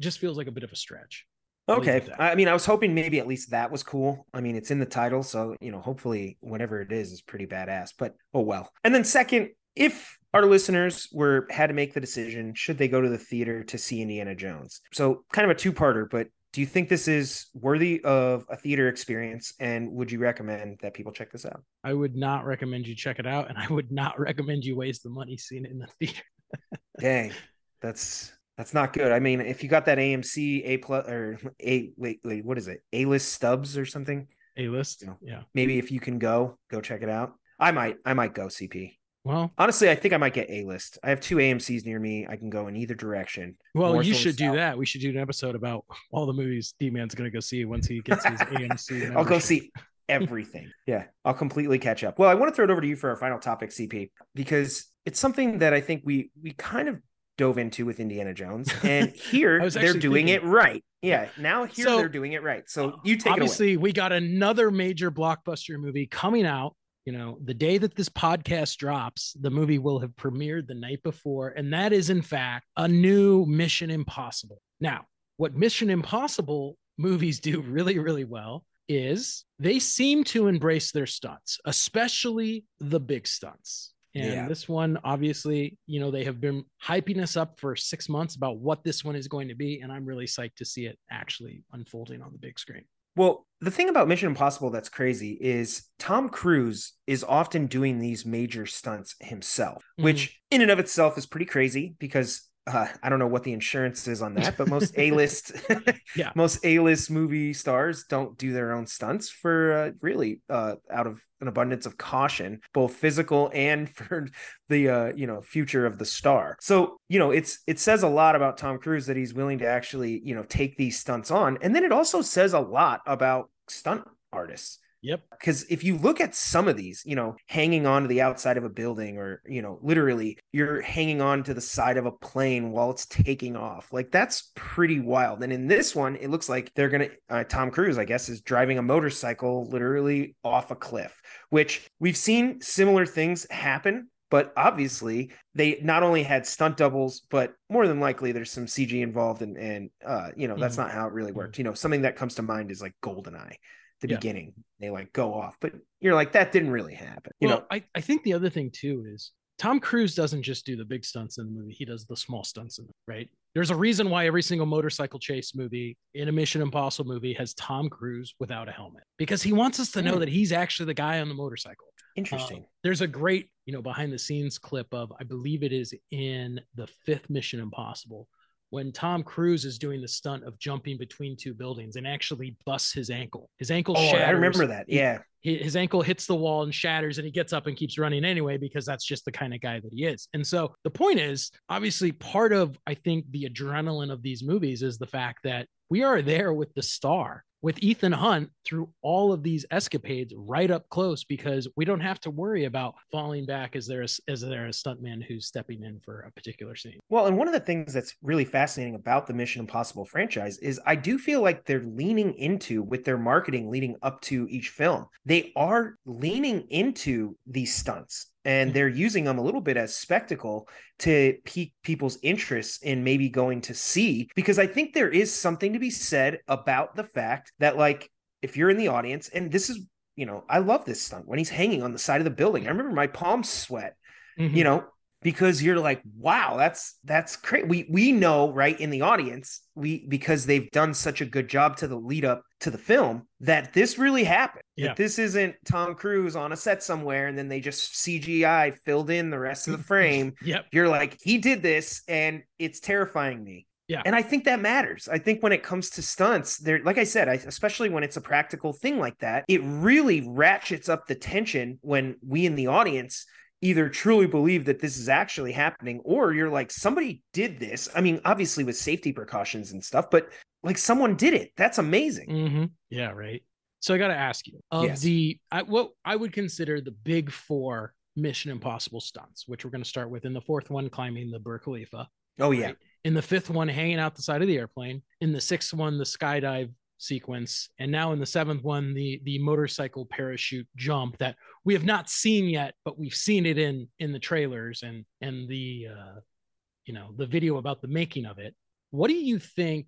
just feels like a bit of a stretch. Okay. I mean, I was hoping maybe at least that was cool. I mean, it's in the title, so you know, hopefully whatever it is is pretty badass. But oh well. And then second, if our listeners were had to make the decision, should they go to the theater to see Indiana Jones? So kind of a two-parter, but do you think this is worthy of a theater experience and would you recommend that people check this out? I would not recommend you check it out and I would not recommend you waste the money seeing it in the theater. Dang. That's that's not good. I mean, if you got that AMC A plus or A wait wait what is it A list stubs or something? A list, you know, yeah. Maybe if you can go, go check it out. I might I might go CP. Well, honestly, I think I might get A list. I have two AMC's near me. I can go in either direction. Well, you should do that. We should do an episode about all the movies D Man's going to go see once he gets his AMC. Membership. I'll go see everything. yeah, I'll completely catch up. Well, I want to throw it over to you for our final topic, CP, because it's something that I think we we kind of dove into with Indiana Jones. And here they're doing thinking, it right. Yeah. Now here so, they're doing it right. So you take obviously we got another major blockbuster movie coming out you know, the day that this podcast drops, the movie will have premiered the night before. And that is, in fact, a new Mission Impossible. Now, what Mission Impossible movies do really, really well is they seem to embrace their stunts, especially the big stunts. And yeah. this one, obviously, you know, they have been hyping us up for six months about what this one is going to be. And I'm really psyched to see it actually unfolding on the big screen. Well, the thing about Mission Impossible that's crazy is Tom Cruise is often doing these major stunts himself, mm-hmm. which in and of itself is pretty crazy because uh, I don't know what the insurance is on that, but most A list, yeah, most A list movie stars don't do their own stunts for uh, really uh, out of an abundance of caution, both physical and for the uh, you know future of the star. So you know it's it says a lot about Tom Cruise that he's willing to actually you know take these stunts on, and then it also says a lot about stunt artists Yep. Because if you look at some of these, you know, hanging on to the outside of a building or, you know, literally you're hanging on to the side of a plane while it's taking off, like that's pretty wild. And in this one, it looks like they're going to, uh, Tom Cruise, I guess, is driving a motorcycle literally off a cliff, which we've seen similar things happen. But obviously, they not only had stunt doubles, but more than likely there's some CG involved, and and uh, you know that's mm-hmm. not how it really worked. You know, something that comes to mind is like Goldeneye the yeah. beginning. They like go off, but you're like, that didn't really happen. You well, know, I, I think the other thing too is Tom Cruise doesn't just do the big stunts in the movie, he does the small stunts in it, right? There's a reason why every single motorcycle chase movie in a Mission Impossible movie has Tom Cruise without a helmet because he wants us to know that he's actually the guy on the motorcycle. Interesting. Uh, there's a great, you know, behind the scenes clip of, I believe it is in the fifth Mission Impossible, when Tom Cruise is doing the stunt of jumping between two buildings and actually busts his ankle. His ankle oh, shatters. I remember that. Yeah. His ankle hits the wall and shatters, and he gets up and keeps running anyway because that's just the kind of guy that he is. And so the point is, obviously, part of I think the adrenaline of these movies is the fact that we are there with the star with Ethan Hunt through all of these escapades right up close because we don't have to worry about falling back as there is as there a stuntman who's stepping in for a particular scene. Well, and one of the things that's really fascinating about the Mission Impossible franchise is I do feel like they're leaning into with their marketing leading up to each film. They are leaning into these stunts and mm-hmm. they're using them a little bit as spectacle to pique people's interest in maybe going to see because i think there is something to be said about the fact that like if you're in the audience and this is you know i love this stunt when he's hanging on the side of the building i remember my palms sweat mm-hmm. you know because you're like wow that's that's great we we know right in the audience we because they've done such a good job to the lead up to the film that this really happened yeah. that this isn't tom cruise on a set somewhere and then they just cgi filled in the rest of the frame yep you're like he did this and it's terrifying me yeah. And I think that matters. I think when it comes to stunts, there, like I said, I, especially when it's a practical thing like that, it really ratchets up the tension when we in the audience either truly believe that this is actually happening or you're like somebody did this i mean obviously with safety precautions and stuff but like someone did it that's amazing mm-hmm. yeah right so i got to ask you of yes. the I, what i would consider the big four mission impossible stunts which we're going to start with in the fourth one climbing the burj khalifa oh yeah right? in the fifth one hanging out the side of the airplane in the sixth one the skydive sequence and now in the seventh one the the motorcycle parachute jump that we have not seen yet but we've seen it in in the trailers and and the uh you know the video about the making of it what do you think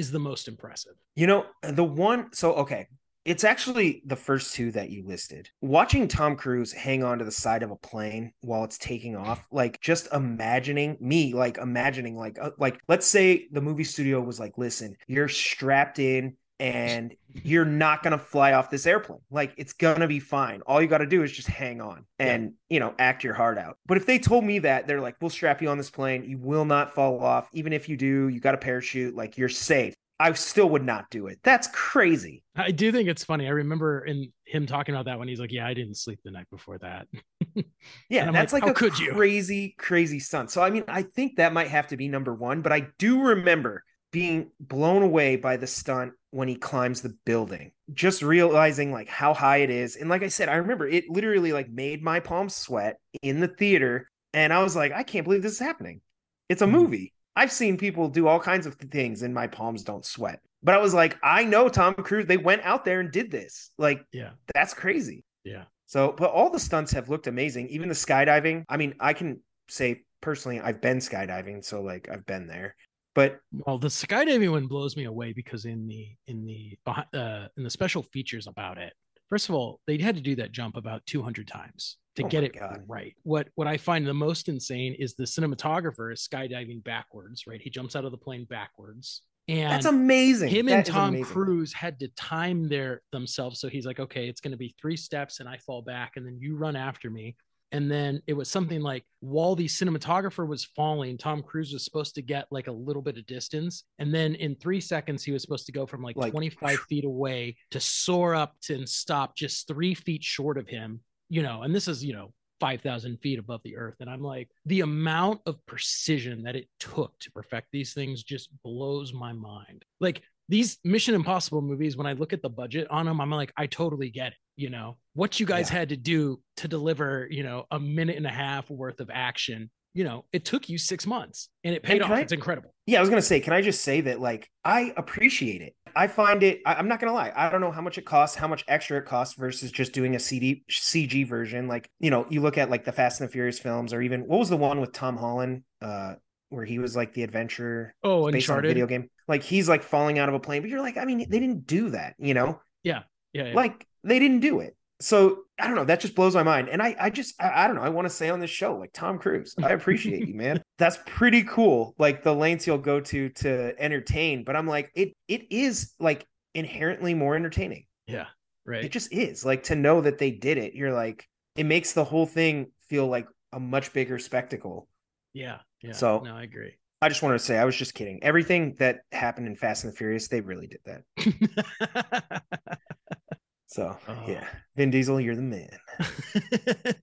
is the most impressive you know the one so okay it's actually the first two that you listed. Watching Tom Cruise hang on to the side of a plane while it's taking off, like just imagining me, like imagining, like, uh, like let's say the movie studio was like, listen, you're strapped in and you're not going to fly off this airplane. Like it's going to be fine. All you got to do is just hang on and, yeah. you know, act your heart out. But if they told me that, they're like, we'll strap you on this plane. You will not fall off. Even if you do, you got a parachute, like you're safe. I still would not do it. That's crazy. I do think it's funny. I remember in him talking about that when he's like, "Yeah, I didn't sleep the night before that." yeah, that's like, like a could crazy, you? crazy stunt. So I mean, I think that might have to be number one. But I do remember being blown away by the stunt when he climbs the building. Just realizing like how high it is, and like I said, I remember it literally like made my palms sweat in the theater, and I was like, I can't believe this is happening. It's a mm-hmm. movie I've seen people do all kinds of things and my palms don't sweat. But I was like, I know Tom Cruise. They went out there and did this. Like, yeah, that's crazy. Yeah. So, but all the stunts have looked amazing. Even the skydiving. I mean, I can say personally, I've been skydiving, so like I've been there. But well, the skydiving one blows me away because in the in the uh, in the special features about it, first of all, they had to do that jump about 200 times to oh get it God. right. What what I find the most insane is the cinematographer is skydiving backwards. Right, he jumps out of the plane backwards. And that's amazing. Him that and Tom Cruise had to time their themselves. So he's like, okay, it's going to be three steps, and I fall back, and then you run after me. And then it was something like while the cinematographer was falling, Tom Cruise was supposed to get like a little bit of distance. And then in three seconds, he was supposed to go from like, like 25 feet away to soar up to and stop just three feet short of him, you know. And this is, you know, 5,000 feet above the earth. And I'm like, the amount of precision that it took to perfect these things just blows my mind. Like, these Mission Impossible movies, when I look at the budget on them, I'm like, I totally get it. You know, what you guys yeah. had to do to deliver, you know, a minute and a half worth of action, you know, it took you six months and it paid and off. I, it's incredible. Yeah, I was going to say, can I just say that, like, I appreciate it. I find it, I, am not going to lie. I don't know how much it costs, how much extra it costs versus just doing a CD, CG version. Like, you know, you look at like the Fast and the Furious films, or even what was the one with Tom Holland? Uh, where he was like the adventure oh Uncharted video game like he's like falling out of a plane but you're like i mean they didn't do that you know? Yeah. Yeah, yeah. like they didn't do it. So i don't know that just blows my mind. And i i just i, I don't know i want to say on this show like tom cruise. I appreciate you man. That's pretty cool like the lengths you'll go to to entertain but i'm like it it is like inherently more entertaining. Yeah right. It just is like to know that they did it you're like it makes the whole thing feel like a much bigger spectacle. Yeah yeah. So no, I agree. I just wanted to say I was just kidding. Everything that happened in Fast and the Furious, they really did that. so oh. yeah, Vin Diesel, you're the man.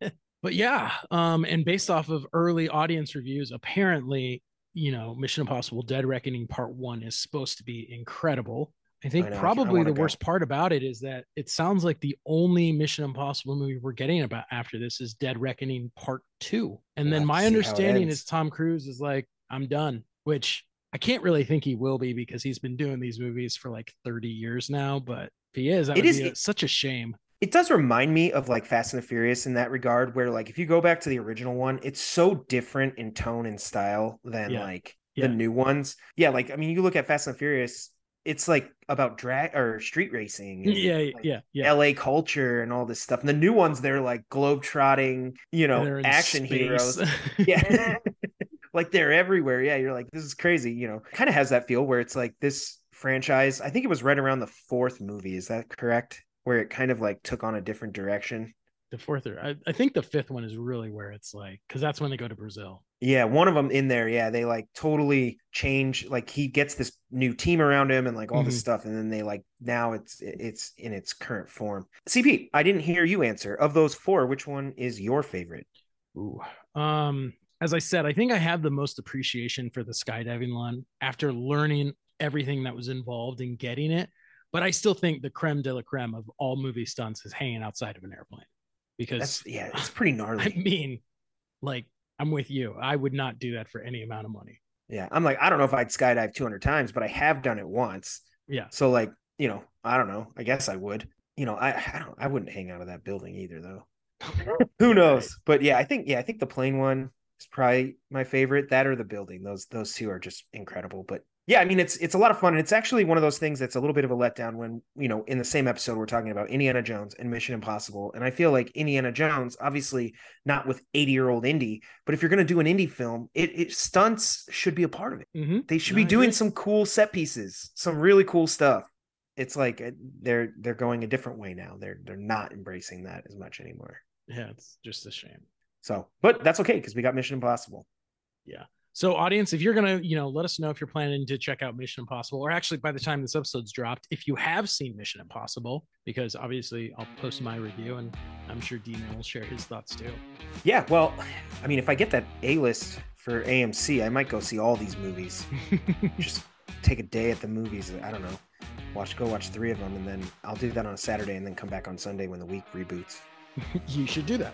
but yeah, um, and based off of early audience reviews, apparently, you know, Mission Impossible: Dead Reckoning Part One is supposed to be incredible. I think I know, probably I the go. worst part about it is that it sounds like the only Mission Impossible movie we're getting about after this is Dead Reckoning Part Two. And we'll then my understanding is Tom Cruise is like, I'm done, which I can't really think he will be because he's been doing these movies for like 30 years now. But if he is, that it is a, such a shame. It does remind me of like Fast and the Furious in that regard, where like if you go back to the original one, it's so different in tone and style than yeah. like yeah. the new ones. Yeah, like I mean, you look at Fast and Furious, it's like about drag or street racing. And, yeah, like, yeah, yeah. LA culture and all this stuff. And the new ones, they're like globe trotting, you know, action space. heroes. yeah. like they're everywhere. Yeah. You're like, this is crazy. You know, kind of has that feel where it's like this franchise. I think it was right around the fourth movie. Is that correct? Where it kind of like took on a different direction the fourth or I, I, think the fifth one is really where it's like because that's when they go to Brazil. Yeah, one of them in there. Yeah, they like totally change. Like he gets this new team around him and like all mm-hmm. this stuff, and then they like now it's it's in its current form. CP, I didn't hear you answer. Of those four, which one is your favorite? Ooh, um, as I said, I think I have the most appreciation for the skydiving one after learning everything that was involved in getting it. But I still think the creme de la creme of all movie stunts is hanging outside of an airplane because That's, yeah, it's pretty gnarly. I mean, like I'm with you. I would not do that for any amount of money. Yeah, I'm like I don't know if I'd skydive 200 times, but I have done it once. Yeah. So like you know, I don't know. I guess I would. You know, I I don't. I wouldn't hang out of that building either, though. Who knows? But yeah, I think yeah, I think the plane one is probably my favorite. That or the building. Those those two are just incredible. But yeah, I mean it's it's a lot of fun, and it's actually one of those things that's a little bit of a letdown when you know in the same episode we're talking about Indiana Jones and Mission Impossible, and I feel like Indiana Jones, obviously not with eighty year old Indy, but if you're going to do an Indy film, it, it, stunts should be a part of it. Mm-hmm. They should no, be doing some cool set pieces, some really cool stuff. It's like uh, they're they're going a different way now. They're they're not embracing that as much anymore. Yeah, it's just a shame. So, but that's okay because we got Mission Impossible. Yeah. So, audience, if you're gonna, you know, let us know if you're planning to check out Mission Impossible, or actually by the time this episode's dropped, if you have seen Mission Impossible, because obviously I'll post my review, and I'm sure Dean will share his thoughts too. Yeah, well, I mean, if I get that A list for AMC, I might go see all these movies. Just take a day at the movies. I don't know, watch, go watch three of them, and then I'll do that on a Saturday, and then come back on Sunday when the week reboots. you should do that.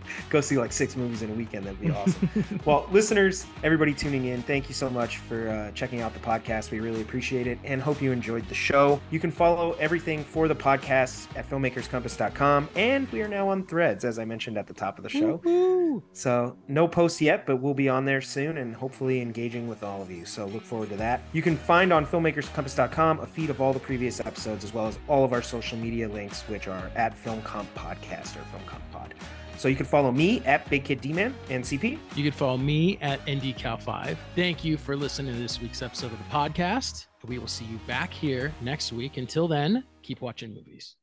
go see like six movies in a weekend. That'd be awesome. well, listeners, everybody tuning in, thank you so much for uh, checking out the podcast. We really appreciate it and hope you enjoyed the show. You can follow everything for the podcast at filmmakerscompass.com. And we are now on threads, as I mentioned at the top of the show. Woo-hoo! So no posts yet, but we'll be on there soon and hopefully engaging with all of you. So look forward to that. You can find on filmmakerscompass.com a feed of all the previous episodes as well as all of our social media links, which are at Film Comp Podcast or Film Comp Pod. So you can follow me at Big Kid D-Man and CP. You can follow me at NDCal5. Thank you for listening to this week's episode of the podcast. We will see you back here next week. Until then, keep watching movies.